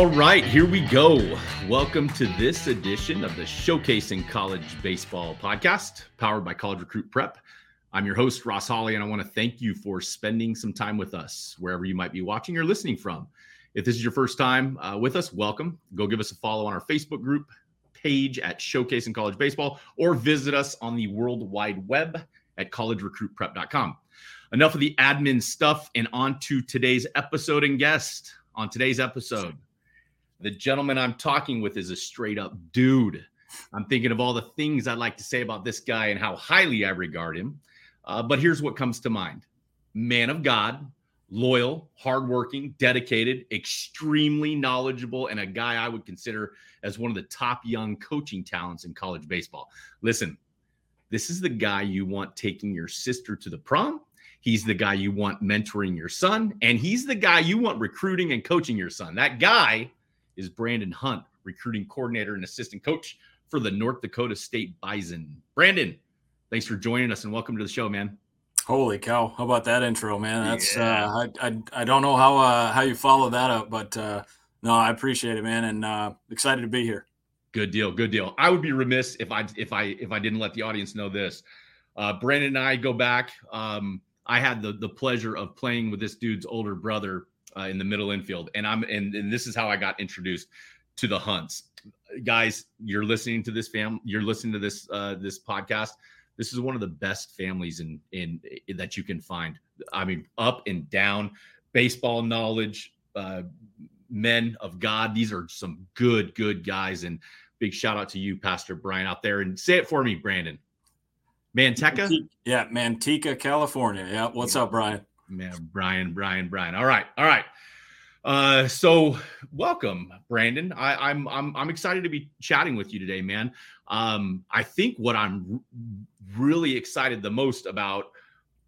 All right, here we go. Welcome to this edition of the Showcasing College Baseball podcast, powered by College Recruit Prep. I'm your host, Ross Holly, and I want to thank you for spending some time with us wherever you might be watching or listening from. If this is your first time uh, with us, welcome. Go give us a follow on our Facebook group page at Showcasing College Baseball or visit us on the World Wide Web at collegerecruitprep.com. Enough of the admin stuff and on to today's episode and guest. On today's episode, the gentleman I'm talking with is a straight up dude. I'm thinking of all the things I'd like to say about this guy and how highly I regard him. Uh, but here's what comes to mind man of God, loyal, hardworking, dedicated, extremely knowledgeable, and a guy I would consider as one of the top young coaching talents in college baseball. Listen, this is the guy you want taking your sister to the prom. He's the guy you want mentoring your son, and he's the guy you want recruiting and coaching your son. That guy is Brandon Hunt, recruiting coordinator and assistant coach for the North Dakota State Bison. Brandon, thanks for joining us and welcome to the show, man. Holy cow! How about that intro, man? That's yeah. uh, I, I I don't know how uh, how you follow that up, but uh, no, I appreciate it, man, and uh, excited to be here. Good deal, good deal. I would be remiss if I if I if I didn't let the audience know this. Uh, Brandon and I go back. Um, I had the the pleasure of playing with this dude's older brother uh, in the middle infield, and I'm and, and this is how I got introduced to the Hunts. Guys, you're listening to this fam. You're listening to this uh, this podcast. This is one of the best families in in, in that you can find. I mean, up and down, baseball knowledge, uh, men of God. These are some good good guys, and big shout out to you, Pastor Brian, out there. And say it for me, Brandon. Manteca? Yeah, Manteca, California. Yeah. What's yeah. up, Brian? Man, Brian, Brian, Brian. All right, all right. Uh, so welcome, Brandon. I, I'm I'm I'm excited to be chatting with you today, man. Um, I think what I'm r- really excited the most about,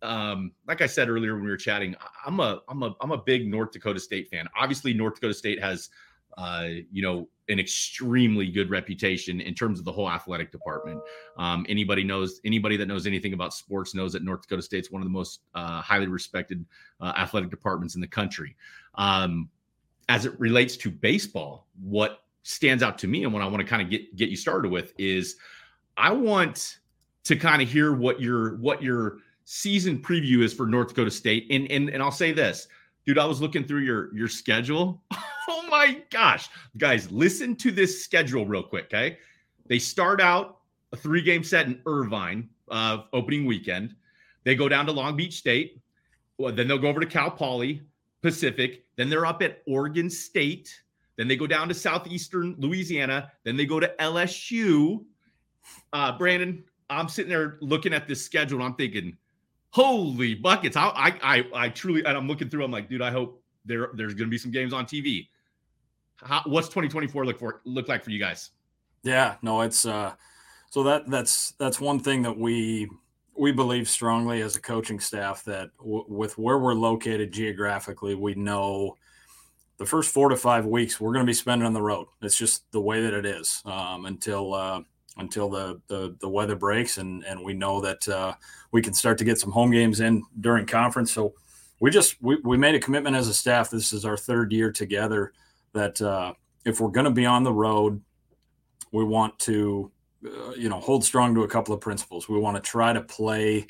um, like I said earlier when we were chatting, I'm a I'm a I'm a big North Dakota State fan. Obviously, North Dakota State has uh, you know, an extremely good reputation in terms of the whole athletic department. Um, anybody knows anybody that knows anything about sports knows that North Dakota State's one of the most uh, highly respected uh, athletic departments in the country. Um, as it relates to baseball, what stands out to me and what I want to kind of get get you started with is I want to kind of hear what your what your season preview is for North Dakota State. And and and I'll say this, dude, I was looking through your your schedule. oh my gosh. Guys, listen to this schedule real quick, okay? They start out a three game set in Irvine, uh, opening weekend. They go down to Long Beach State. Well, then they'll go over to Cal Poly Pacific. Then they're up at Oregon State. Then they go down to Southeastern Louisiana. Then they go to LSU. Uh, Brandon, I'm sitting there looking at this schedule and I'm thinking, holy buckets. I, I, I, truly, and I'm looking through, I'm like, dude, I hope there, there's going to be some games on TV. How, what's 2024 look for look like for you guys? Yeah, no, it's uh, so that that's that's one thing that we we believe strongly as a coaching staff that w- with where we're located geographically, we know the first four to five weeks we're going to be spending on the road. It's just the way that it is um, until uh, until the, the, the weather breaks and and we know that uh, we can start to get some home games in during conference. So we just we, we made a commitment as a staff. This is our third year together that uh, if we're going to be on the road, we want to, uh, you know, hold strong to a couple of principles. We want to try to play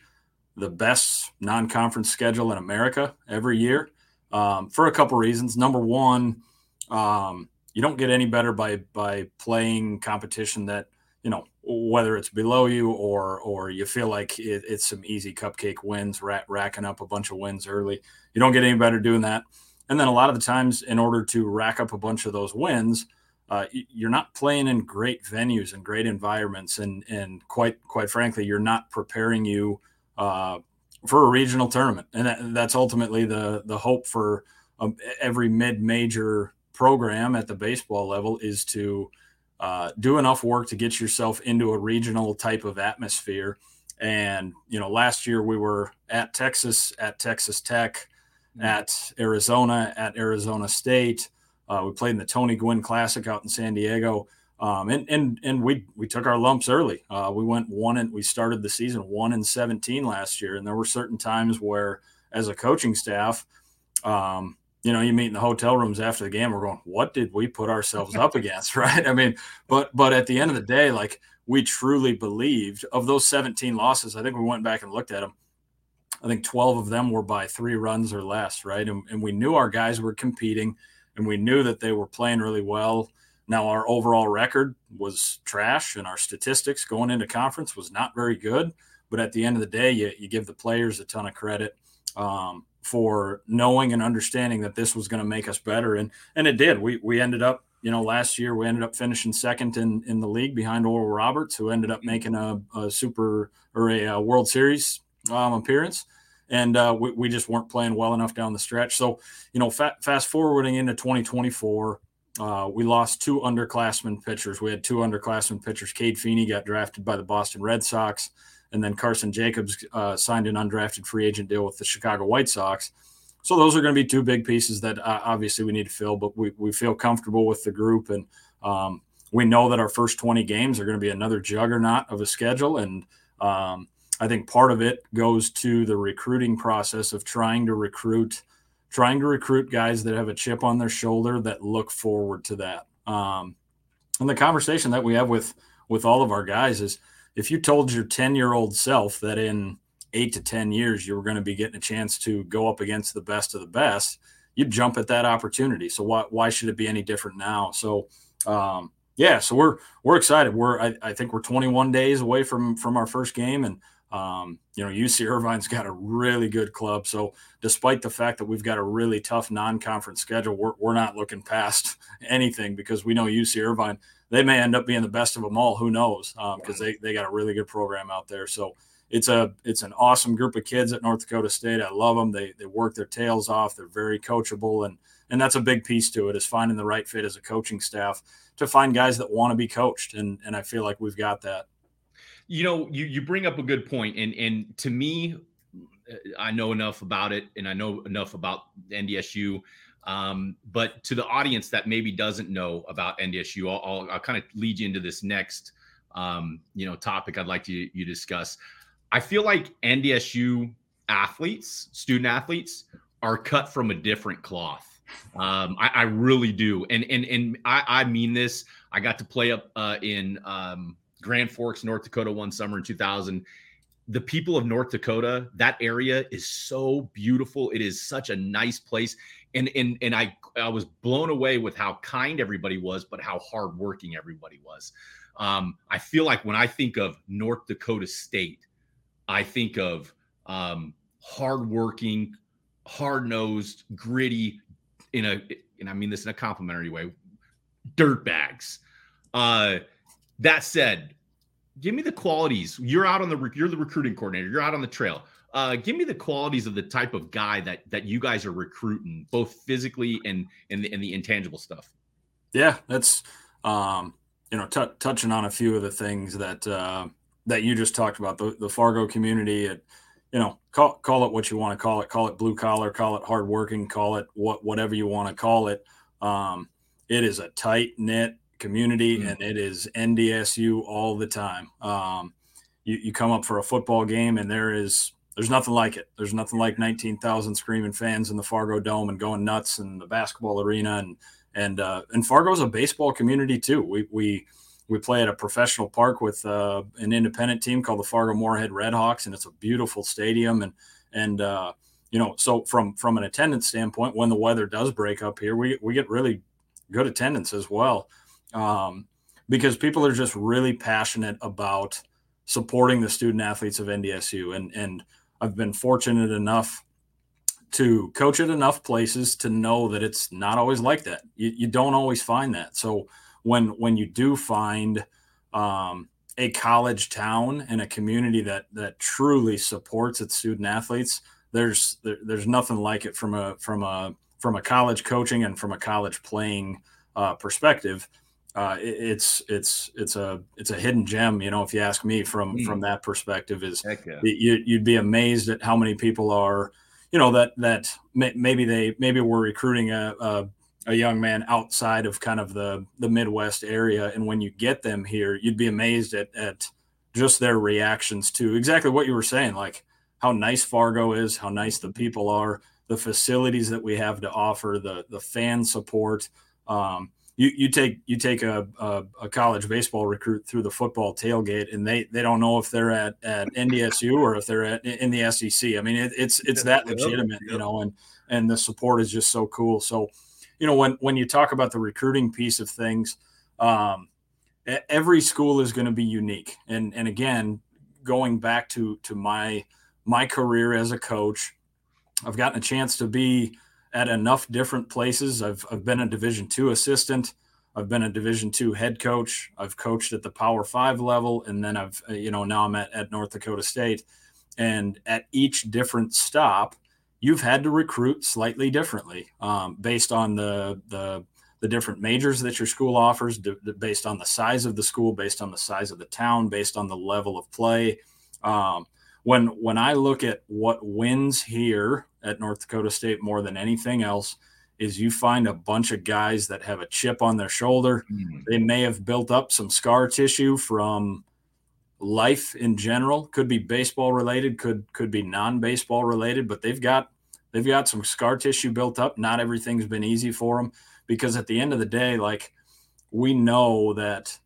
the best non-conference schedule in America every year um, for a couple reasons. Number one, um, you don't get any better by by playing competition that you know whether it's below you or or you feel like it, it's some easy cupcake wins, racking up a bunch of wins early. You don't get any better doing that. And then a lot of the times, in order to rack up a bunch of those wins, uh, you're not playing in great venues and great environments, and and quite quite frankly, you're not preparing you uh, for a regional tournament, and that, that's ultimately the the hope for um, every mid major program at the baseball level is to uh, do enough work to get yourself into a regional type of atmosphere. And you know, last year we were at Texas, at Texas Tech, Mm-hmm. at Arizona, at Arizona State. Uh, we played in the Tony Gwynn Classic out in San Diego. Um, and and and we we took our lumps early. Uh, we went one and we started the season one and seventeen last year, and there were certain times where, as a coaching staff, um, you know, you meet in the hotel rooms after the game, we're going, what did we put ourselves up against? Right. I mean, but, but at the end of the day, like we truly believed of those 17 losses, I think we went back and looked at them. I think 12 of them were by three runs or less. Right. And, and we knew our guys were competing and we knew that they were playing really well. Now, our overall record was trash and our statistics going into conference was not very good. But at the end of the day, you, you give the players a ton of credit. Um, for knowing and understanding that this was going to make us better. And and it did. We we ended up, you know, last year we ended up finishing second in in the league behind Oral Roberts, who ended up making a, a super or a, a World Series um, appearance. And uh, we, we just weren't playing well enough down the stretch. So, you know, fa- fast forwarding into 2024, uh, we lost two underclassmen pitchers. We had two underclassmen pitchers. Cade Feeney got drafted by the Boston Red Sox and then Carson Jacobs uh, signed an undrafted free agent deal with the Chicago White Sox. So those are going to be two big pieces that uh, obviously we need to fill, but we, we feel comfortable with the group. And um, we know that our first 20 games are going to be another juggernaut of a schedule. And um, I think part of it goes to the recruiting process of trying to recruit, trying to recruit guys that have a chip on their shoulder that look forward to that. Um, and the conversation that we have with with all of our guys is – if you told your 10 year old self that in eight to 10 years you were going to be getting a chance to go up against the best of the best, you'd jump at that opportunity. So why, why should it be any different now? So, um, yeah, so we're we're excited. We're I, I, think we're 21 days away from from our first game, and um, you know UC Irvine's got a really good club. So despite the fact that we've got a really tough non-conference schedule, we're we're not looking past anything because we know UC Irvine they may end up being the best of them all. Who knows? Because um, they they got a really good program out there. So it's a it's an awesome group of kids at North Dakota State. I love them. They they work their tails off. They're very coachable, and and that's a big piece to it is finding the right fit as a coaching staff to find guys that want to be coached. And and I feel like we've got that. You know, you you bring up a good point, and and to me, I know enough about it, and I know enough about NDSU um, but to the audience that maybe doesn't know about NDSU, I'll, I'll, I'll kind of lead you into this next, um, you know, topic I'd like to you discuss. I feel like NDSU athletes, student athletes, are cut from a different cloth. Um, I, I, really do, and and and I, I mean this. I got to play up uh, in um, Grand Forks, North Dakota, one summer in 2000. The people of North Dakota, that area is so beautiful. It is such a nice place and and and I I was blown away with how kind everybody was, but how hardworking everybody was. Um, I feel like when I think of North Dakota State, I think of um, hardworking, hard nosed, gritty, in a and I mean this in a complimentary way, dirt bags. Uh, that said, give me the qualities. You're out on the you're the recruiting coordinator. You're out on the trail. Uh, give me the qualities of the type of guy that that you guys are recruiting, both physically and and the, and the intangible stuff. Yeah, that's um, you know t- touching on a few of the things that uh, that you just talked about. The, the Fargo community, it, you know, call call it what you want to call it. Call it blue collar, call it hardworking, call it what whatever you want to call it. Um, it is a tight knit community, mm-hmm. and it is NDSU all the time. Um, you, you come up for a football game, and there is there's nothing like it. There's nothing like 19,000 screaming fans in the Fargo Dome and going nuts in the basketball arena and and uh, and Fargo's a baseball community too. We we we play at a professional park with uh, an independent team called the Fargo Moorhead Redhawks, and it's a beautiful stadium. And and uh, you know, so from from an attendance standpoint, when the weather does break up here, we we get really good attendance as well, um, because people are just really passionate about supporting the student athletes of NDSU and and I've been fortunate enough to coach at enough places to know that it's not always like that. You, you don't always find that. So when when you do find um, a college town and a community that that truly supports its student athletes, there's there, there's nothing like it from a from a from a college coaching and from a college playing uh, perspective uh, it, it's it's it's a it's a hidden gem. You know, if you ask me from mm. from that perspective, is yeah. you, you'd be amazed at how many people are, you know, that that may, maybe they maybe we're recruiting a, a a young man outside of kind of the the Midwest area, and when you get them here, you'd be amazed at at just their reactions to exactly what you were saying, like how nice Fargo is, how nice the people are, the facilities that we have to offer, the the fan support. Um, you, you take you take a, a, a, college baseball recruit through the football tailgate, and they they don't know if they're at at NDSU or if they're at in the SEC. I mean, it, it's it's that legitimate, you know, and and the support is just so cool. So, you know, when when you talk about the recruiting piece of things, um, every school is going to be unique, and and again, going back to to my my career as a coach, I've gotten a chance to be at enough different places. I've, I've been a Division two assistant. I've been a Division two head coach. I've coached at the Power Five level, and then I've you know now I'm at, at North Dakota State. And at each different stop, you've had to recruit slightly differently um, based on the the the different majors that your school offers, d- based on the size of the school, based on the size of the town, based on the level of play. Um, when when I look at what wins here at North Dakota State more than anything else is you find a bunch of guys that have a chip on their shoulder. Mm-hmm. They may have built up some scar tissue from life in general. Could be baseball related, could could be non-baseball related, but they've got they've got some scar tissue built up. Not everything's been easy for them because at the end of the day, like we know that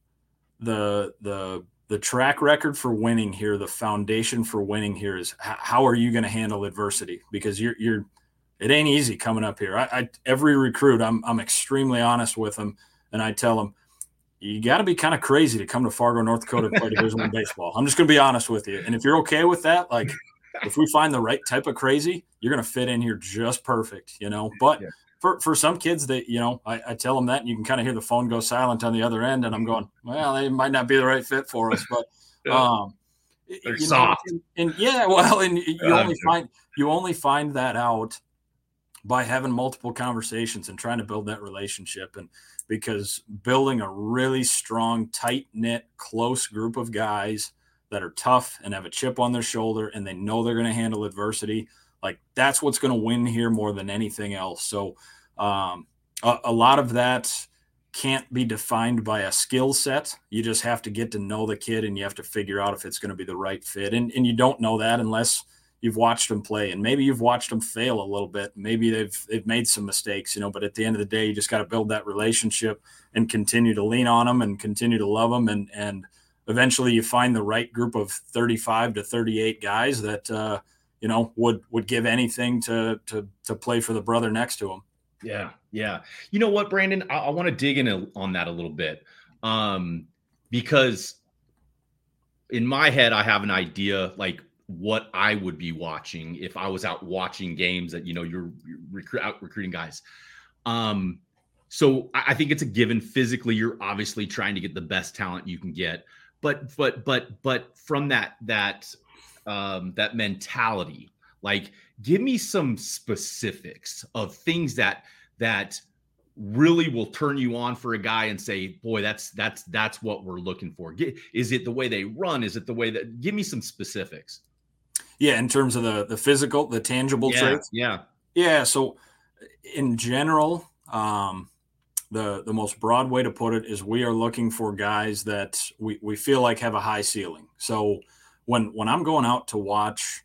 the the the track record for winning here, the foundation for winning here is how are you going to handle adversity? Because you're you're it ain't easy coming up here. I, I every recruit, I'm I'm extremely honest with them, and I tell them you got to be kind of crazy to come to Fargo, North Dakota, to play Division One baseball. I'm just going to be honest with you, and if you're okay with that, like if we find the right type of crazy, you're going to fit in here just perfect, you know. But yeah for for some kids that you know I, I tell them that and you can kind of hear the phone go silent on the other end and i'm mm-hmm. going well they might not be the right fit for us but um they're soft know, and, and, yeah well and you only find you only find that out by having multiple conversations and trying to build that relationship and because building a really strong tight knit close group of guys that are tough and have a chip on their shoulder and they know they're going to handle adversity like that's what's going to win here more than anything else. So um, a, a lot of that can't be defined by a skill set. You just have to get to know the kid and you have to figure out if it's going to be the right fit. And, and you don't know that unless you've watched them play and maybe you've watched them fail a little bit. Maybe they've, they've made some mistakes, you know, but at the end of the day, you just got to build that relationship and continue to lean on them and continue to love them. And, and eventually you find the right group of 35 to 38 guys that, uh, you know, would would give anything to to to play for the brother next to him. Yeah, yeah. You know what, Brandon? I, I want to dig in a, on that a little bit um, because in my head, I have an idea like what I would be watching if I was out watching games that you know you're, you're recruit, out recruiting guys. Um, so I, I think it's a given. Physically, you're obviously trying to get the best talent you can get, but but but but from that that um, that mentality. Like, give me some specifics of things that that really will turn you on for a guy and say, "Boy, that's that's that's what we're looking for." Is it the way they run? Is it the way that? Give me some specifics. Yeah, in terms of the the physical, the tangible yeah, traits. Yeah, yeah. So, in general, um, the the most broad way to put it is we are looking for guys that we we feel like have a high ceiling. So when when I'm going out to watch,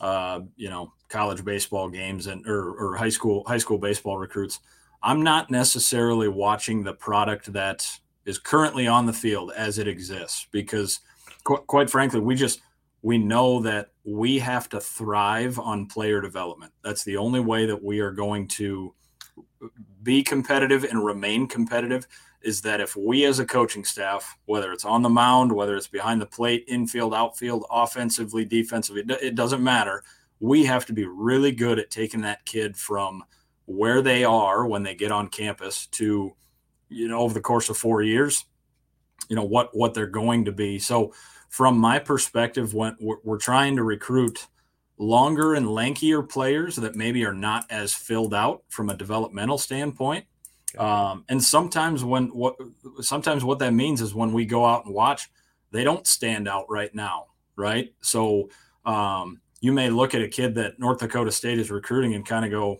uh, you know, college baseball games and or, or high school high school baseball recruits, I'm not necessarily watching the product that is currently on the field as it exists because, qu- quite frankly, we just we know that we have to thrive on player development. That's the only way that we are going to be competitive and remain competitive is that if we as a coaching staff, whether it's on the mound, whether it's behind the plate, infield, outfield, offensively, defensively, it doesn't matter. We have to be really good at taking that kid from where they are when they get on campus to, you know, over the course of four years, you know, what, what they're going to be. So from my perspective, when we're, we're trying to recruit longer and lankier players that maybe are not as filled out from a developmental standpoint, um, and sometimes when what sometimes what that means is when we go out and watch, they don't stand out right now, right? So um, you may look at a kid that North Dakota State is recruiting and kind of go,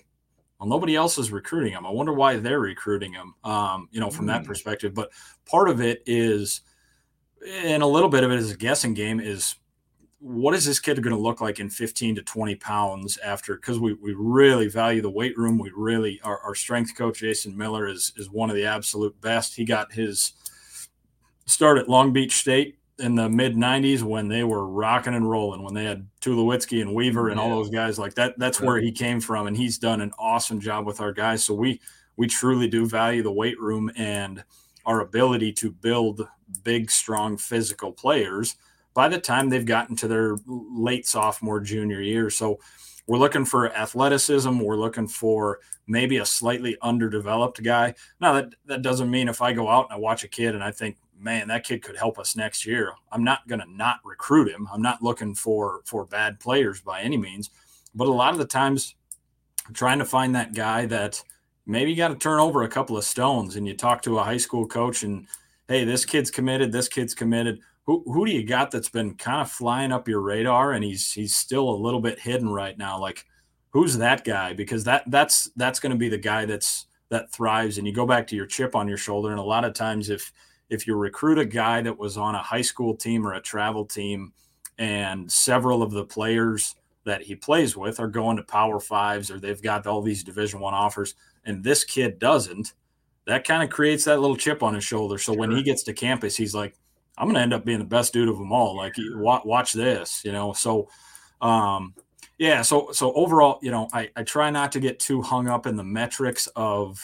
well, nobody else is recruiting him. I wonder why they're recruiting him. Um, you know, from that perspective. But part of it is, and a little bit of it is a guessing game. Is what is this kid going to look like in 15 to 20 pounds after because we, we really value the weight room. We really our, our strength coach jason miller is is one of the absolute best. He got his start at long beach state in the mid 90s when they were rocking and rolling when they had tulowitzki and weaver and yeah. all those guys like that. That's where he came from and he's done an awesome job with our guys. So we we truly do value the weight room and our ability to build big strong physical players by the time they've gotten to their late sophomore, junior year. So we're looking for athleticism. We're looking for maybe a slightly underdeveloped guy. Now that that doesn't mean if I go out and I watch a kid and I think, man, that kid could help us next year, I'm not going to not recruit him. I'm not looking for for bad players by any means, but a lot of the times, I'm trying to find that guy that maybe you got to turn over a couple of stones and you talk to a high school coach and hey, this kid's committed, this kid's committed who who do you got that's been kind of flying up your radar and he's he's still a little bit hidden right now? Like who's that guy? Because that that's that's going to be the guy that's that thrives. And you go back to your chip on your shoulder and a lot of times if if you recruit a guy that was on a high school team or a travel team and several of the players that he plays with are going to power fives or they've got all these division one offers and this kid doesn't that kind of creates that little chip on his shoulder. So sure. when he gets to campus he's like I'm going to end up being the best dude of them all. Like, watch, this, you know. So, um, yeah. So, so overall, you know, I, I try not to get too hung up in the metrics of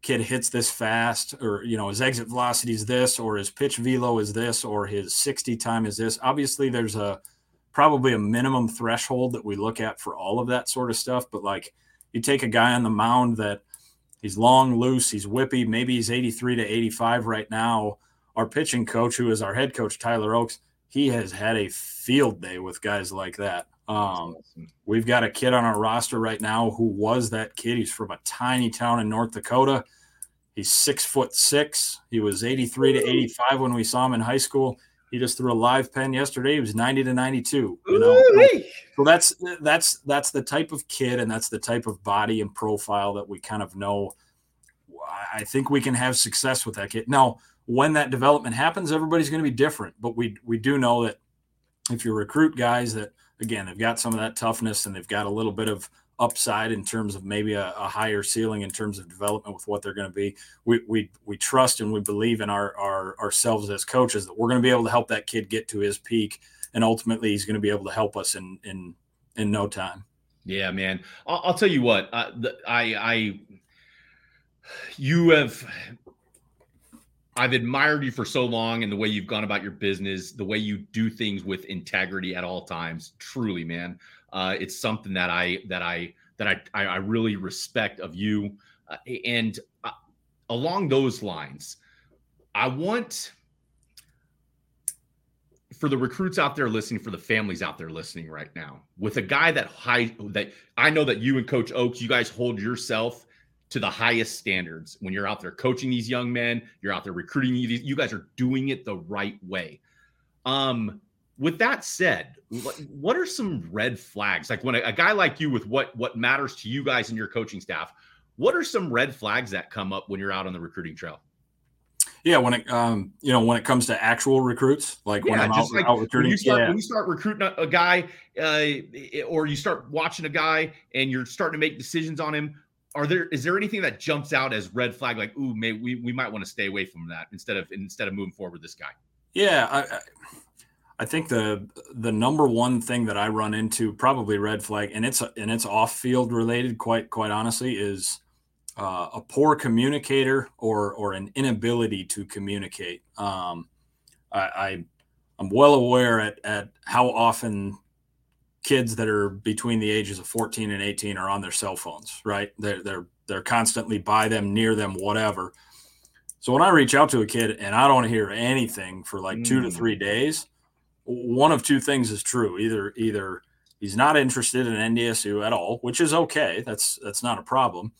kid hits this fast, or you know, his exit velocity is this, or his pitch velo is this, or his 60 time is this. Obviously, there's a probably a minimum threshold that we look at for all of that sort of stuff. But like, you take a guy on the mound that he's long, loose, he's whippy, maybe he's 83 to 85 right now our pitching coach, who is our head coach, Tyler Oakes, he has had a field day with guys like that. Um. We've got a kid on our roster right now who was that kid. He's from a tiny town in North Dakota. He's six foot six. He was 83 to 85 when we saw him in high school. He just threw a live pen yesterday. He was 90 to 92. You know, so that's that's that's the type of kid and that's the type of body and profile that we kind of know. I think we can have success with that kid. Now, when that development happens, everybody's going to be different. But we we do know that if you recruit guys that again they've got some of that toughness and they've got a little bit of upside in terms of maybe a, a higher ceiling in terms of development with what they're going to be. We we we trust and we believe in our, our ourselves as coaches that we're going to be able to help that kid get to his peak, and ultimately he's going to be able to help us in in in no time. Yeah, man. I'll, I'll tell you what. Uh, the, I I you have I've admired you for so long and the way you've gone about your business, the way you do things with integrity at all times. Truly, man, uh, it's something that I that I that I I really respect of you. Uh, and uh, along those lines, I want for the recruits out there listening, for the families out there listening right now, with a guy that high that I know that you and Coach Oakes, you guys hold yourself to the highest standards. When you're out there coaching these young men you're out there recruiting these you guys are doing it the right way. Um with that said what are some red flags? Like when a, a, guy like you with what what matters to you guys and your coaching staff what are some red flags that come up when you're out on the recruiting trail? Yeah when it um you know when it comes to actual recruits like yeah, when i'm out, like out recruiting when you start yeah. when you start recruiting a, a guy uh, or you start watching a guy and you're starting to make decisions on him are there is there anything that jumps out as red flag like ooh may we, we might want to stay away from that instead of instead of moving forward with this guy? Yeah I, I think the the number one thing that i run into probably red flag and it's and it's off field related quite quite honestly is uh, a poor communicator or or an inability to communicate. Um, I, I i'm well aware at at how often kids that are between the ages of 14 and 18 are on their cell phones, right? They're they're they're constantly by them, near them, whatever. So when I reach out to a kid and I don't hear anything for like mm. two to mm. three days, one of two things is true. Either either he's not interested in NDSU at all, which is okay. That's that's not a problem.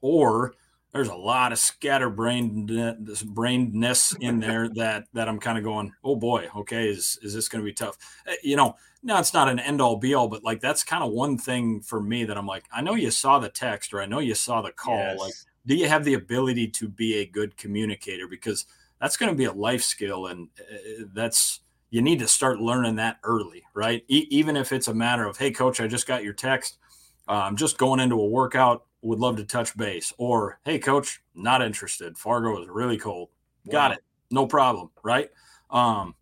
Or there's a lot of scatterbrainedness brainedness in there that that I'm kind of going, oh boy, okay, is is this going to be tough? Eh, you know, no, it's not an end all be all, but like that's kind of one thing for me that I'm like, I know you saw the text or I know you saw the call. Yes. Like, do you have the ability to be a good communicator? Because that's going to be a life skill, and uh, that's you need to start learning that early, right? E- even if it's a matter of, hey, coach, I just got your text. Uh, I'm just going into a workout. Would love to touch base. Or, hey, coach, not interested. Fargo is really cold. Wow. Got it. No problem, right? Um,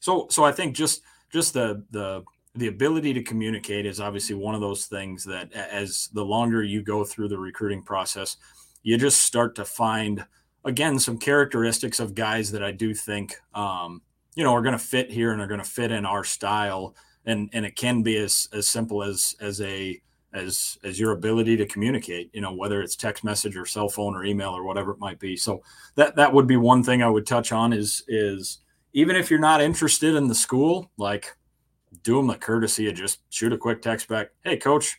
so, so I think just just the the the ability to communicate is obviously one of those things that as the longer you go through the recruiting process, you just start to find again some characteristics of guys that I do think um, you know are going to fit here and are going to fit in our style. And and it can be as as simple as as a as as your ability to communicate you know whether it's text message or cell phone or email or whatever it might be. So that that would be one thing i would touch on is is even if you're not interested in the school like do them the courtesy of just shoot a quick text back hey coach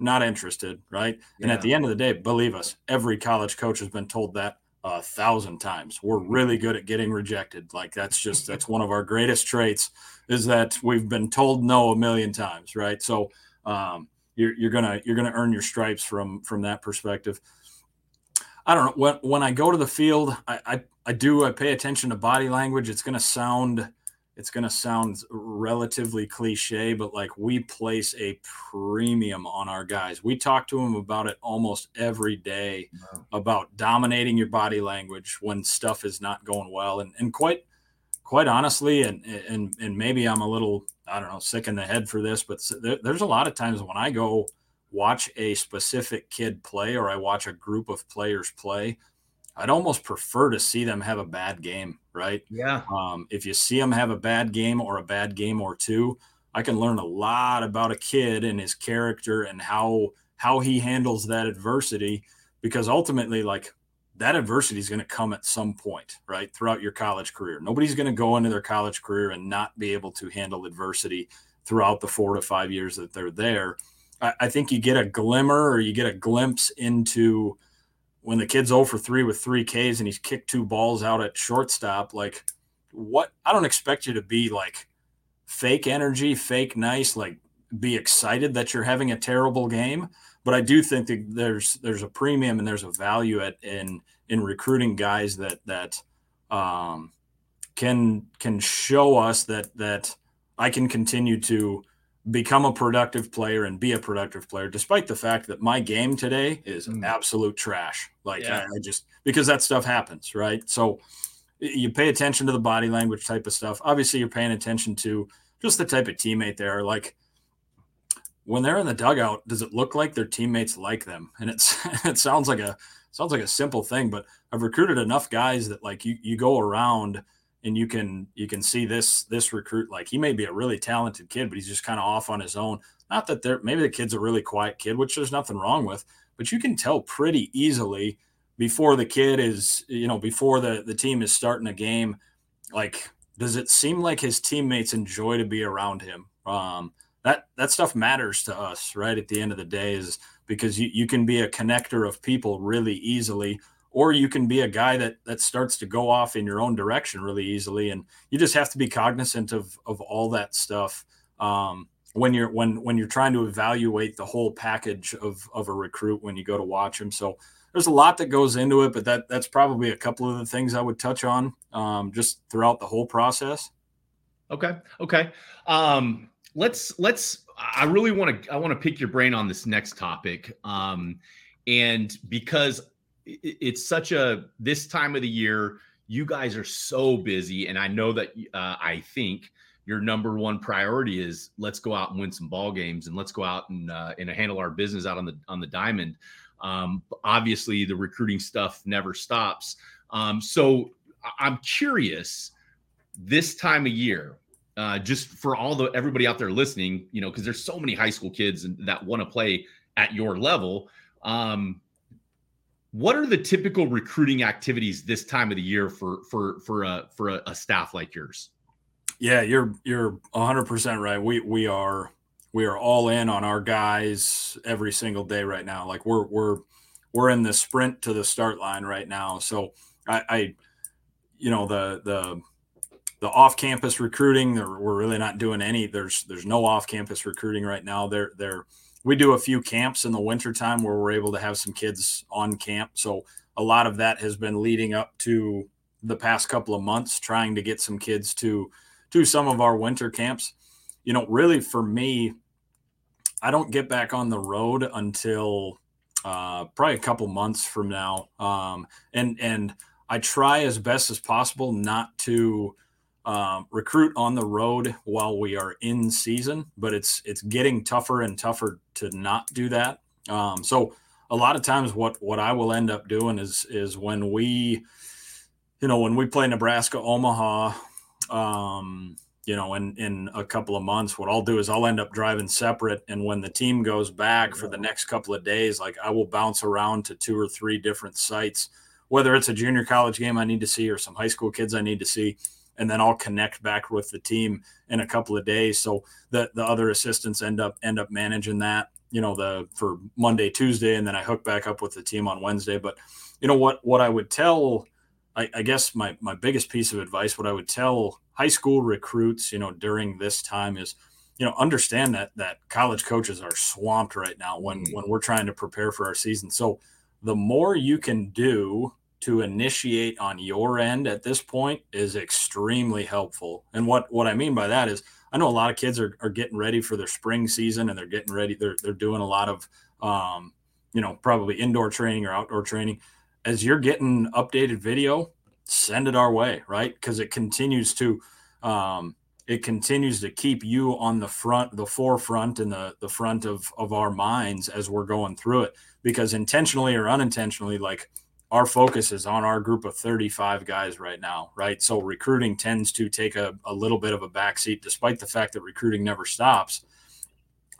not interested right yeah. and at the end of the day believe us every college coach has been told that a thousand times. We're really good at getting rejected. Like that's just that's one of our greatest traits is that we've been told no a million times, right? So um, you're you're gonna you're gonna earn your stripes from from that perspective. I don't know when when I go to the field, I I, I do I pay attention to body language. It's gonna sound it's going to sound relatively cliche, but like we place a premium on our guys. We talk to them about it almost every day wow. about dominating your body language when stuff is not going well. And, and quite, quite honestly, and, and, and maybe I'm a little, I don't know, sick in the head for this, but there, there's a lot of times when I go watch a specific kid play or I watch a group of players play, I'd almost prefer to see them have a bad game, right? Yeah. Um, if you see them have a bad game or a bad game or two, I can learn a lot about a kid and his character and how how he handles that adversity because ultimately like that adversity is going to come at some point, right? Throughout your college career. Nobody's going to go into their college career and not be able to handle adversity throughout the four to five years that they're there. I, think you get a glimmer or you get a glimpse into when the kid's 0 for 3 with three Ks and he's kicked two balls out at shortstop, like what I don't expect you to be like fake energy, fake nice, like be excited that you're having a terrible game. But I do think that there's there's a premium and there's a value at in in recruiting guys that that um, can can show us that that I can continue to become a productive player and be a productive player, despite the fact that my game today is mm. absolute trash. Like yeah. I, I, just because that stuff happens, right? So you pay attention to the body language type of stuff. Obviously, you're paying attention to just the type of teammate they are. Like when they're in the dugout, does it look like their teammates like them? And it's it sounds like a sounds like a simple thing, but I've recruited enough guys that like you you go around and you can you can see this this recruit like he may be a really talented kid but he's just kind of off on his own. Not that they're maybe the kid's a really quiet kid which there's nothing wrong with but you can tell pretty easily before the kid is you know before the the team is starting a game like does it seem like his teammates enjoy to be around him? Um that that stuff matters to us right at the end of the day is because you, you can be a connector of people really easily or you can be a guy that that starts to go off in your own direction really easily and you just have to be cognizant of of all that stuff um, when you're when when you're trying to evaluate the whole package of of a recruit when you go to watch him so there's a lot that goes into it but that that's probably a couple of the things i would touch on um, just throughout the whole process. Okay okay. Um, let's let's i really want to i want to pick your brain on this next topic um, and because it's such a this time of the year you guys are so busy and i know that uh, i think your number one priority is let's go out and win some ball games and let's go out and uh, and handle our business out on the on the diamond. Um, obviously the recruiting stuff never stops. Um, so i'm curious this time of year uh, just for all the everybody out there listening you know because there's so many high school kids that want to play at your level um, what are the typical recruiting activities this time of the year for for for a for a, a staff like yours? Yeah, you're you're 100% right. We we are we are all in on our guys every single day right now. Like we're we're we're in the sprint to the start line right now. So I, I you know the the the off-campus recruiting we're really not doing any there's there's no off-campus recruiting right now they're they're we do a few camps in the wintertime where we're able to have some kids on camp. So a lot of that has been leading up to the past couple of months, trying to get some kids to to some of our winter camps. You know, really for me, I don't get back on the road until uh, probably a couple months from now. Um, and and I try as best as possible not to um, recruit on the road while we are in season, but it's it's getting tougher and tougher to not do that. Um, so a lot of times, what what I will end up doing is is when we, you know, when we play Nebraska Omaha. Um, you know, in in a couple of months, what I'll do is I'll end up driving separate, and when the team goes back for the next couple of days, like I will bounce around to two or three different sites, whether it's a junior college game I need to see or some high school kids I need to see, and then I'll connect back with the team in a couple of days. So the the other assistants end up end up managing that, you know, the for Monday, Tuesday, and then I hook back up with the team on Wednesday. But you know what what I would tell I, I, guess my my biggest piece of advice, what I would tell high school recruits, you know, during this time is, you know, understand that that college coaches are swamped right now when mm-hmm. when we're trying to prepare for our season. So the more you can do to initiate on your end at this point is extremely helpful. And what what I mean by that is I know a lot of kids are, are getting ready for their spring season and they're getting ready. They're they're doing a lot of um, you know, probably indoor training or outdoor training as you're getting updated video, send it our way, right? Because it continues to um, it continues to keep you on the front, the forefront, and the the front of of our minds as we're going through it. Because intentionally or unintentionally, like our focus is on our group of 35 guys right now, right? So recruiting tends to take a, a little bit of a backseat, despite the fact that recruiting never stops.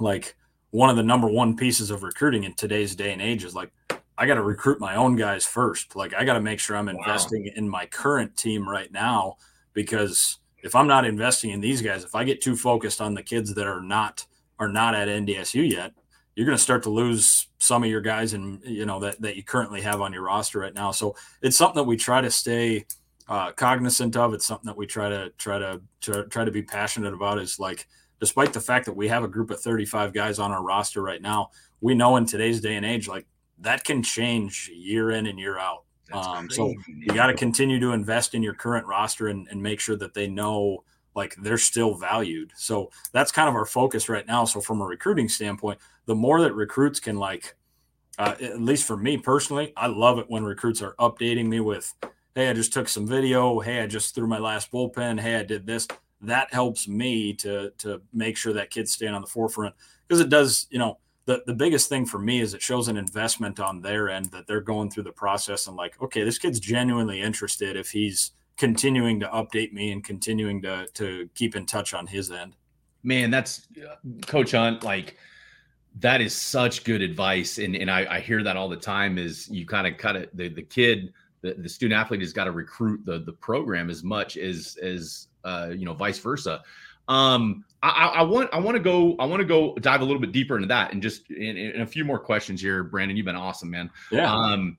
Like one of the number one pieces of recruiting in today's day and age is like I got to recruit my own guys first. Like I got to make sure I'm investing wow. in my current team right now because if I'm not investing in these guys, if I get too focused on the kids that are not are not at NDSU yet, you're going to start to lose some of your guys and you know that that you currently have on your roster right now. So it's something that we try to stay uh, cognizant of. It's something that we try to try to, to try to be passionate about. Is like despite the fact that we have a group of 35 guys on our roster right now, we know in today's day and age, like that can change year in and year out. Um, so you got to continue to invest in your current roster and, and make sure that they know like they're still valued. So that's kind of our focus right now. So from a recruiting standpoint, the more that recruits can like, uh, at least for me personally, I love it when recruits are updating me with, "Hey, I just took some video. Hey, I just threw my last bullpen. Hey, I did this." That helps me to to make sure that kids staying on the forefront because it does. You know, the, the biggest thing for me is it shows an investment on their end that they're going through the process and like, okay, this kid's genuinely interested if he's continuing to update me and continuing to to keep in touch on his end. Man, that's Coach Hunt. Like that is such good advice, and and I, I hear that all the time. Is you kind of cut it the the kid. The, the student athlete has got to recruit the the program as much as as uh, you know vice versa um, I, I, want I want to go I want to go dive a little bit deeper into that and just in, in, a few more questions here, Brandon. You've been awesome, man. Yeah. Um,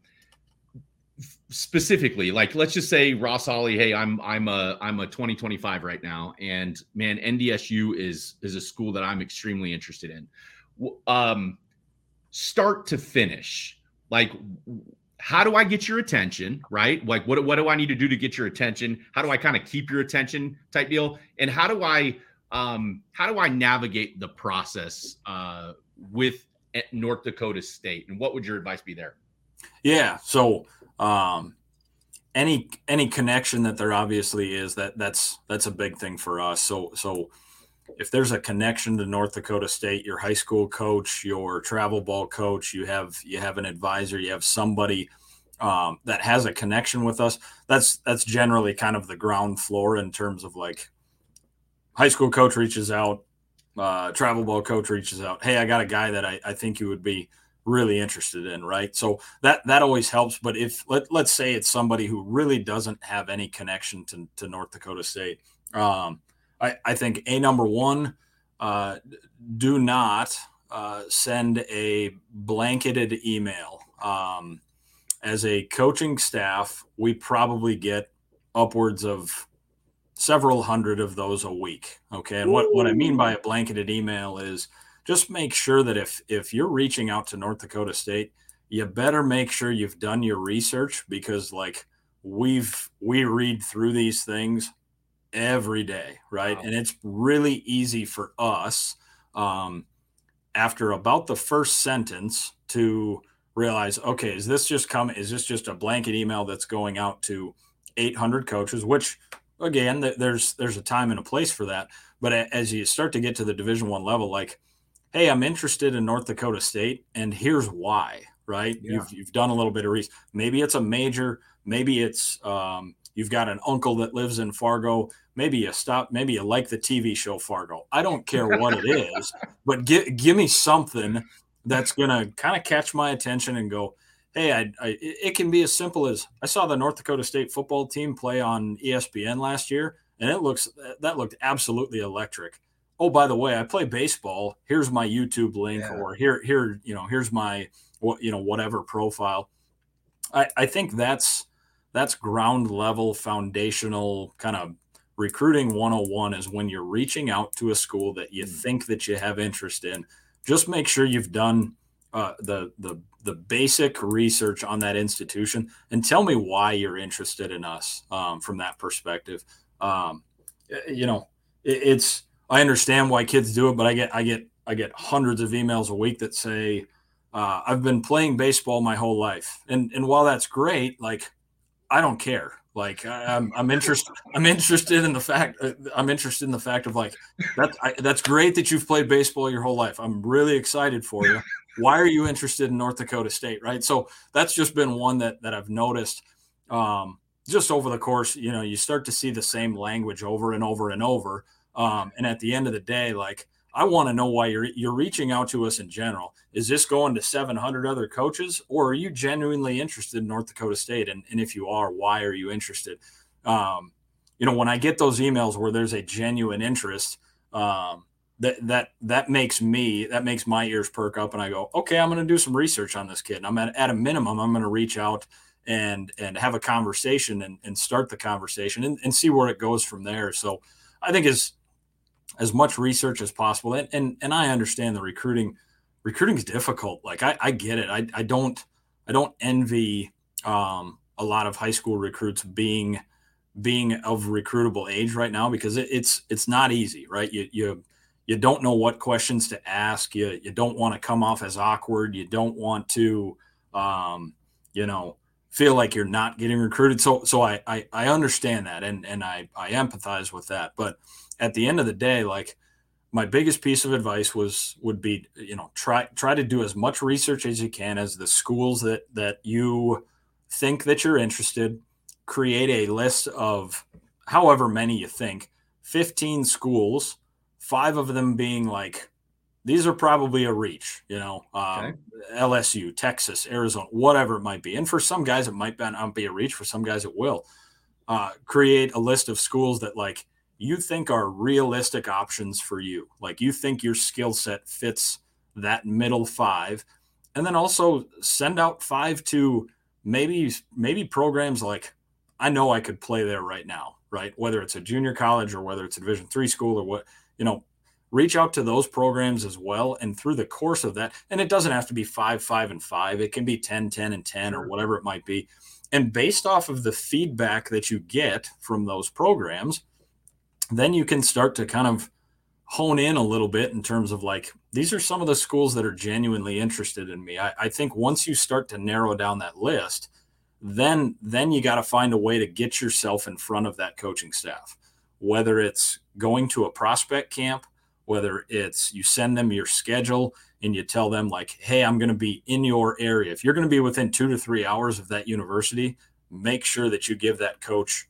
specifically, like let's just say Ross Ollie, hey, I'm I'm a I'm a 2025 right now, and man, NDSU is is a school that I'm extremely interested in. Um, start to finish, like how do I get your attention, right? Like what what do I need to do to get your attention? How do I kind of keep your attention type deal? And how do I um how do I navigate the process uh with North Dakota State? And what would your advice be there? Yeah, so um any any connection that there obviously is that that's that's a big thing for us. So so if there's a connection to North Dakota State, your high school coach, your travel ball coach, you have you have an advisor, you have somebody um, that has a connection with us. That's that's generally kind of the ground floor in terms of like high school coach reaches out, uh, travel ball coach reaches out. Hey, I got a guy that I, I think you would be really interested in, right? So that that always helps. But if let let's say it's somebody who really doesn't have any connection to, to North Dakota State. Um, I, I think a number one, uh, do not uh, send a blanketed email. Um, as a coaching staff, we probably get upwards of several hundred of those a week. Okay. And what, what I mean by a blanketed email is just make sure that if if you're reaching out to North Dakota State, you better make sure you've done your research because like we've we read through these things every day, right? Wow. And it's really easy for us um, after about the first sentence to realize, okay, is this just come? Is this just a blanket email that's going out to 800 coaches? Which, again, there's there's a time and a place for that. But as you start to get to the Division One level, like, hey, I'm interested in North Dakota State, and here's why. Right? Yeah. You've you've done a little bit of research. Maybe it's a major. Maybe it's um, you've got an uncle that lives in Fargo. Maybe you stop. Maybe you like the TV show Fargo. I don't care what it is, but give give me something that's gonna kind of catch my attention and go, hey, I, I, it can be as simple as I saw the North Dakota State football team play on ESPN last year, and it looks that looked absolutely electric. Oh, by the way, I play baseball. Here's my YouTube link, yeah. or here, here, you know, here's my, you know, whatever profile. I, I think that's that's ground level, foundational kind of recruiting 101 is when you're reaching out to a school that you mm. think that you have interest in. Just make sure you've done uh, the the the basic research on that institution and tell me why you're interested in us um, from that perspective. Um, you know, it, it's I understand why kids do it, but I get I get I get hundreds of emails a week that say uh, I've been playing baseball my whole life, and and while that's great, like I don't care. Like I, am I'm interested. I'm interested in the fact. Uh, I'm interested in the fact of like that's that's great that you've played baseball your whole life. I'm really excited for you why are you interested in North Dakota State? Right. So that's just been one that that I've noticed um, just over the course. You know, you start to see the same language over and over and over. Um, and at the end of the day, like I want to know why you're you're reaching out to us in general. Is this going to 700 other coaches, or are you genuinely interested in North Dakota State? And, and if you are, why are you interested? Um, you know, when I get those emails where there's a genuine interest, um, that that that makes me that makes my ears perk up and I go, okay, I'm going to do some research on this kid. And I'm at, at a minimum, I'm going to reach out and and have a conversation and, and start the conversation and, and see where it goes from there. So I think as as much research as possible. And and, and I understand the recruiting recruiting is difficult. Like I, I get it. I, I don't I don't envy um, a lot of high school recruits being being of recruitable age right now because it, it's it's not easy, right? You you you don't know what questions to ask. You you don't want to come off as awkward. You don't want to, um, you know, feel like you're not getting recruited. So so I, I I understand that and and I I empathize with that. But at the end of the day, like my biggest piece of advice was would be you know try try to do as much research as you can as the schools that that you think that you're interested. Create a list of however many you think, 15 schools five of them being like these are probably a reach, you know, um, okay. LSU, Texas, Arizona, whatever it might be. And for some guys, it might not be a reach. For some guys, it will. Uh, create a list of schools that like you think are realistic options for you. Like you think your skill set fits that middle five, and then also send out five to maybe maybe programs like I know I could play there right now, right? Whether it's a junior college or whether it's a Division three school or what you know, reach out to those programs as well. And through the course of that, and it doesn't have to be five, five, and five, it can be 10, 10, and 10, or whatever it might be. And based off of the feedback that you get from those programs, then you can start to kind of hone in a little bit in terms of like, these are some of the schools that are genuinely interested in me. I, I think once you start to narrow down that list, then then you got to find a way to get yourself in front of that coaching staff whether it's going to a prospect camp, whether it's you send them your schedule and you tell them, like, hey, I'm going to be in your area. If you're going to be within two to three hours of that university, make sure that you give that coach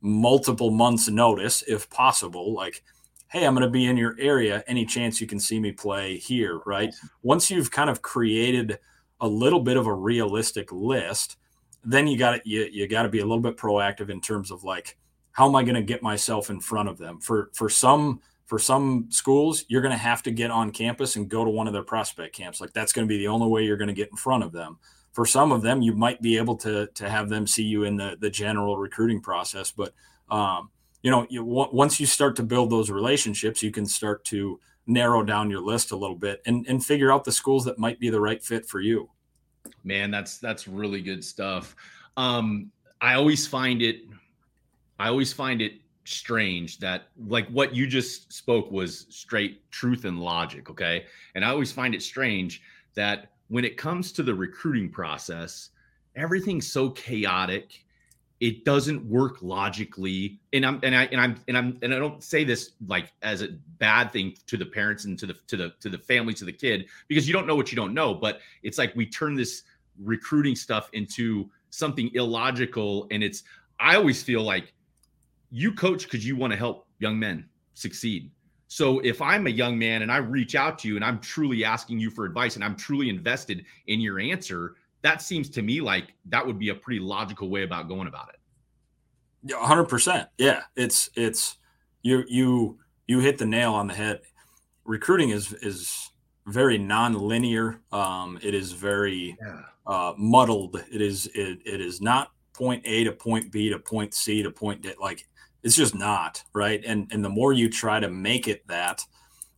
multiple months' notice if possible. Like, hey, I'm going to be in your area. Any chance you can see me play here, right? Once you've kind of created a little bit of a realistic list, then you got to you, you got to be a little bit proactive in terms of like how am I going to get myself in front of them? For for some for some schools, you're going to have to get on campus and go to one of their prospect camps. Like that's going to be the only way you're going to get in front of them. For some of them, you might be able to to have them see you in the the general recruiting process, but um, you know, you, once you start to build those relationships, you can start to narrow down your list a little bit and and figure out the schools that might be the right fit for you. Man, that's that's really good stuff. Um, I always find it I always find it strange that like what you just spoke was straight truth and logic okay and i always find it strange that when it comes to the recruiting process everything's so chaotic it doesn't work logically. And i'm and i and i'm and i'm and i don't say this like as a bad thing to the parents and to the to the to the family to the kid because you don't know what you don't know but it's like we turn this recruiting stuff into something illogical. And it's i always feel like you coach because you want to help young men succeed so if i'm a young man and i reach out to you and i'm truly asking you for advice and i'm truly invested in your answer that seems to me like that would be a pretty logical way about going about it. Yeah, hundred percent. Yeah, it's it's you you you hit the nail on the head. Recruiting is is very non-linear. Um, it is very yeah. uh, muddled. It is it, it is not point A to point B to point C to point D. Like it's just not right. And and the more you try to make it that,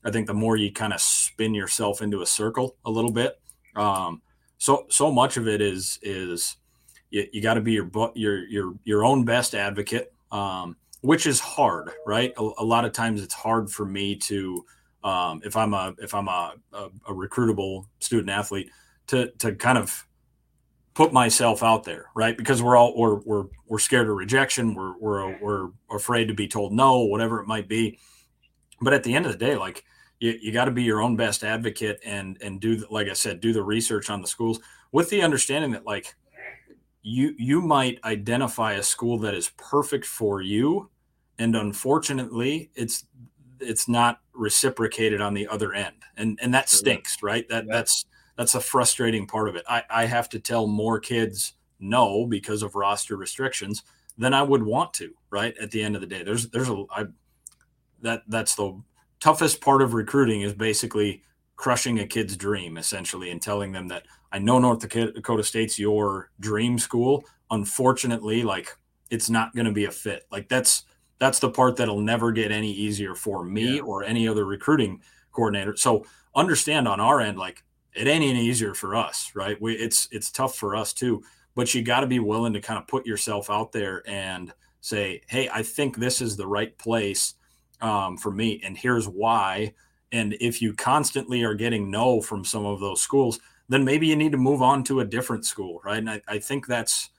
I think the more you kind of spin yourself into a circle a little bit. Um, so so much of it is is you, you got to be your your your your own best advocate, um, which is hard, right? A, a, lot of times it's hard for me to um, if I'm a if I'm a, a, a recruitable student athlete to to kind of put myself out there, right? Because we're all we're we're we're scared of rejection. We're we're we're afraid to be told no, whatever it might be. But at the end of the day, like you, you got to be your own best advocate and and do like I said, do the research on the schools with the understanding that like you you might identify a school that is perfect for you, and unfortunately, it's it's not reciprocated on the other end, and and that stinks, right? That yeah. that's that's a frustrating part of it. I, I have to tell more kids no because of roster restrictions than I would want to, right? At the end of the day, there's there's a I, that that's the toughest part of recruiting is basically crushing a kid's dream essentially and telling them that I know North Dakota State's your dream school. Unfortunately, like it's not going to be a fit. Like that's that's the part that'll never get any easier for me yeah. or any other recruiting coordinator. So understand on our end, like it ain't any easier for us, right? We it's it's tough for us too. But you got to be willing to kind of put yourself out there and say, hey, I think this is the right place um, for me, and here's why. And if you constantly are getting no from some of those schools, then maybe you need to move on to a different school, right? And I, I think that's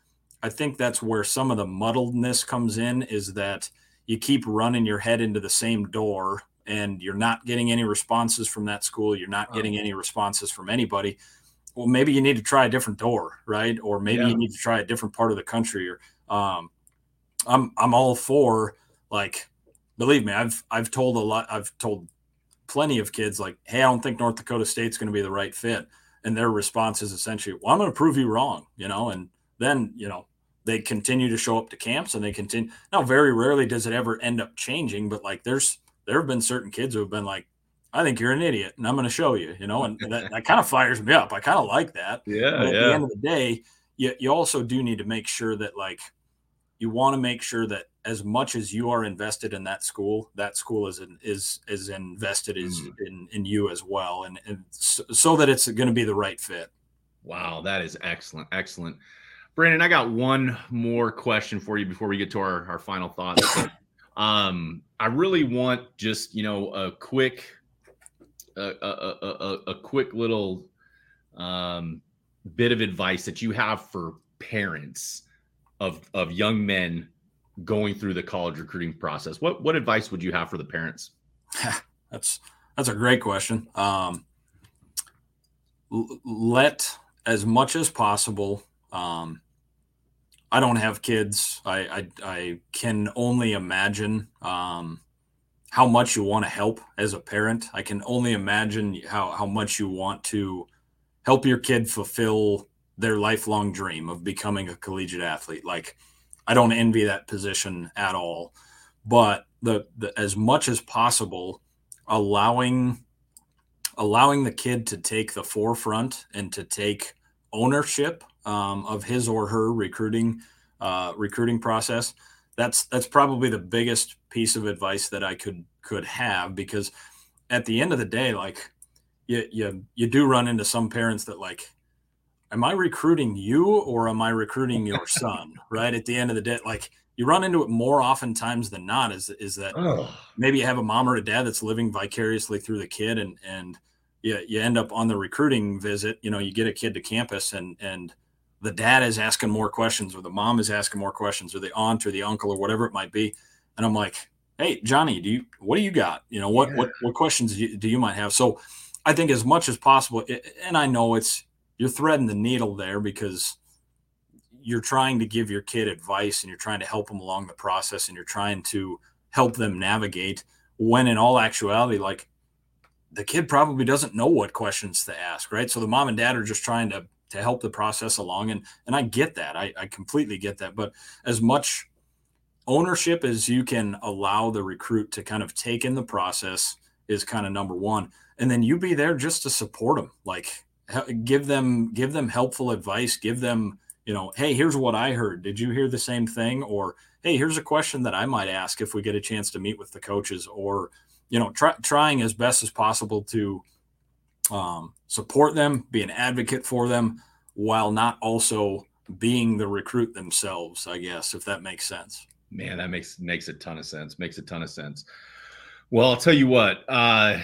I think that's where some of the muddledness comes in is that you keep running your head into the same door and you're not getting any responses from that school. You're not getting any responses from anybody. Well, maybe you need to try a different door, right? Or maybe yeah. you need to try a different part of the country. Or um, I'm I'm all for like believe me, I've I've told a lot. I've told plenty of kids like, "Hey, I don't think North Dakota State's going to be the right fit," and their response is essentially, "Well, I'm going to prove you wrong," you know. And then you know they continue to show up to camps and they continue. Now, very rarely does it ever end up changing, but like there's there have been certain kids who have been like, I think you're an idiot, and I'm going to show you, you know, and that, that kind of fires me up. I kind of like that. Yeah. But at yeah. the end of the day, you, you also do need to make sure that like you want to make sure that as much as you are invested in that school, that school is in, is is invested is mm. in in you as well, and, and so, so that it's going to be the right fit. Wow, that is excellent, excellent. Brandon, I got one more question for you before we get to our, our final thoughts. Um, I really want just you know a quick, a, a, a, a quick little um, bit of advice that you have for parents of of young men going through the college recruiting process? What what advice would you have for the parents? that's that's a great question. Um, let as much as possible. Um, I don't have kids. I I, I can only imagine um, how much you want to help as a parent. I can only imagine how how much you want to help your kid fulfill their lifelong dream of becoming a collegiate athlete. Like, I don't envy that position at all. But the, the as much as possible, allowing allowing the kid to take the forefront and to take ownership um, of his or her recruiting uh, recruiting process. That's that's probably the biggest piece of advice that I could could have because at the end of the day, like you you you do run into some parents that like am I recruiting you or am I recruiting your son? right. At the end of the day, like you run into it more oftentimes than not is is that oh. maybe you have a mom or a dad that's living vicariously through the kid and and you, you end up on the recruiting visit you know you get a kid to campus and and the dad is asking more questions or the mom is asking more questions or the aunt or the uncle or whatever it might be. And i'm like hey johnny do you what do you got? You know what yeah. what what questions do you, do you might have? So i think as much as possible and i know it's you're threading the needle there because you're trying to give your kid advice and you're trying to help them along the process and you're trying to help them navigate when in all actuality like the kid probably doesn't know what questions to ask right? So the mom and dad are just trying to to help the process along and and i get that i, I completely get that but as much ownership as you can allow the recruit to kind of take in the process is kind of number one and then you be there just to support them like give them give them helpful advice give them you know, hey, here's what I heard. Did you hear the same thing? Or hey, here's a question that I might ask if we get a chance to meet with the coaches. Or you know, try, trying as best as possible to um, support them, be an advocate for them, while not also being the recruit themselves. I guess if that makes sense. Man, that makes makes a ton of sense. Makes a ton of sense. Well, I'll tell you what, uh,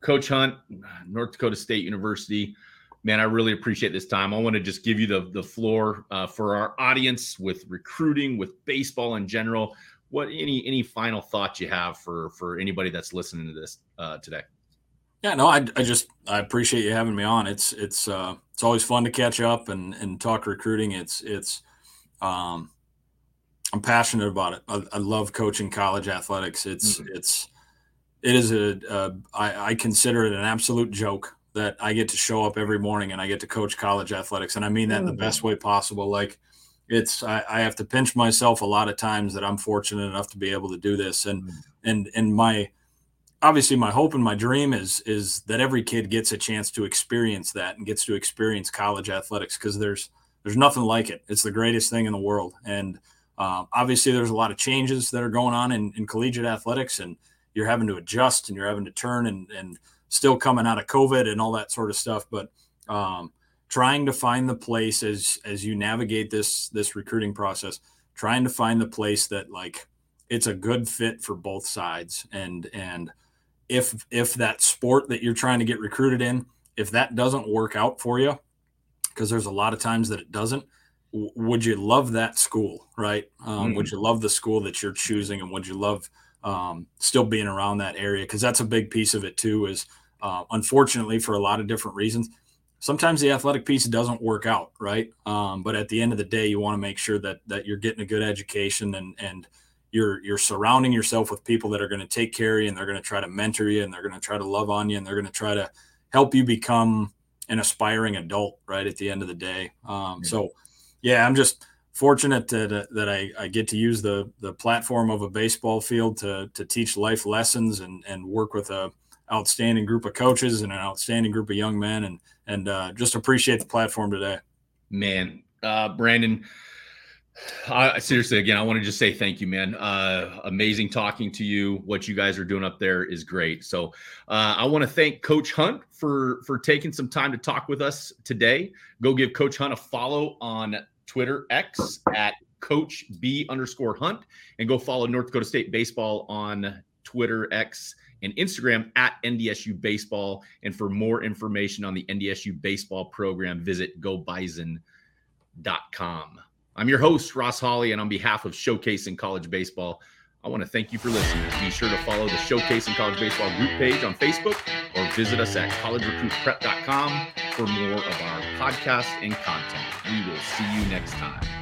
Coach Hunt, North Dakota State University man, I really appreciate this time. I want to just give you the the floor uh, for our audience with recruiting, with baseball in general. What any any final thoughts you have for for anybody that's listening to this uh, today? Yeah, no, I, I just I appreciate you having me on. It's it's uh, it's always fun to catch up and and talk recruiting. It's it's um, I'm passionate about it. I, I love coaching college athletics. It's mm-hmm. it's it is a, a I, I consider it an absolute joke that I get to show up every morning and I get to coach college athletics. And I mean that in the mm-hmm. best way possible. Like it's, I, I, have to pinch myself a lot of times that I'm fortunate enough to be able to do this. And, mm-hmm. and, and my, obviously my hope and my dream is, is that every kid gets a chance to experience that and gets to experience college athletics. Cause there's, there's nothing like it. It's the greatest thing in the world. And, um, obviously there's a lot of changes that are going on in, in collegiate athletics and you're having to adjust and you're having to turn and, and, still coming out of COVID and all that sort of stuff. But um, trying to find the place as as you navigate this this recruiting process, trying to find the place that like it's a good fit for both sides. And and if if that sport that you're trying to get recruited in, if that doesn't work out for you, because there's a lot of times that it doesn't. would you love that school, right? Um, mm Would you love the school that you're choosing, and would you love um, still being around that area? Because that's a big piece of it too. Is uh, unfortunately, for a lot of different reasons, sometimes the athletic piece doesn't work out, right? Um, but at the end of the day, you want to make sure that that you're getting a good education and and you're you're surrounding yourself with people that are going to take care of you and they're going to try to mentor you and they're going to try to love on you and they're going to try to help you become an aspiring adult, right? At the end of the day, um, so yeah, I'm just fortunate that, that I, I get to use the the platform of a baseball field to to teach life lessons and and work with a outstanding group of coaches and an outstanding group of young men, and and uh, just appreciate the platform today. Man, uh, Brandon. I, seriously, again, I want to just say thank you, man. Uh, amazing talking to you. What you guys are doing up there is great. So, uh, I want to thank Coach Hunt for for taking some time to talk with us today. Go give Coach Hunt a follow on Twitter X at Coach B underscore Hunt, and go follow North Dakota State baseball on Twitter X and Instagram at NDSU Baseball. And for more information on the NDSU Baseball program, visit gobison.com. I'm your host, Ross Hawley, and on behalf of Showcasing College Baseball, I want to thank you for listening. Be sure to follow the Showcasing College Baseball group page on Facebook or visit us at collegerecruitprep.com for more of our podcasts and content. We will see you next time.